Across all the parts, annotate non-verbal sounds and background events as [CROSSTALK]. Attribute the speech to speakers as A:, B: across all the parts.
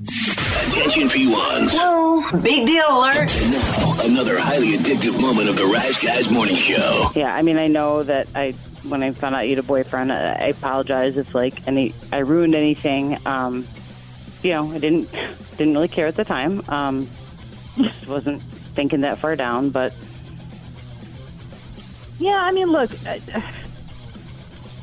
A: Attention P1s.
B: Whoa, big deal alert.
A: And now, another highly addictive moment of the Rise Guys Morning Show.
C: Yeah, I mean, I know that I when I found out you had a boyfriend, I I apologize if like any I ruined anything. Um, you know, I didn't didn't really care at the time. Um, just wasn't thinking that far down, but
D: Yeah, I mean, look,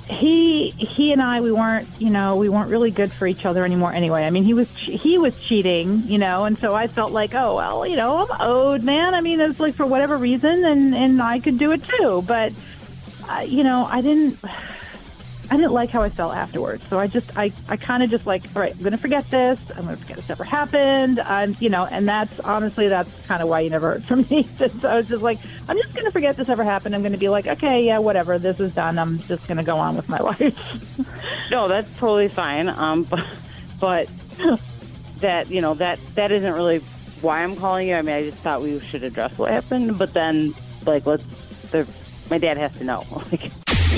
D: he he and I we weren't you know we weren't really good for each other anymore anyway. I mean, he was he was cheating, you know, and so I felt like, oh well, you know, I'm owed, man. I mean, it's like for whatever reason, and and I could do it too, but uh, you know, I didn't. I didn't like how I felt afterwards, so I just, I, I kind of just like, all right, I'm gonna forget this. I'm gonna forget this ever happened. I'm, you know, and that's honestly, that's kind of why you never heard from [LAUGHS] me. so I was just like, I'm just gonna forget this ever happened. I'm gonna be like, okay, yeah, whatever, this is done. I'm just gonna go on with my [LAUGHS] life.
C: no, that's totally fine. Um, but but that you know that that isn't really why I'm calling you. I mean, I just thought we should address what happened, but then like let's the my dad has to know. [LAUGHS] Like,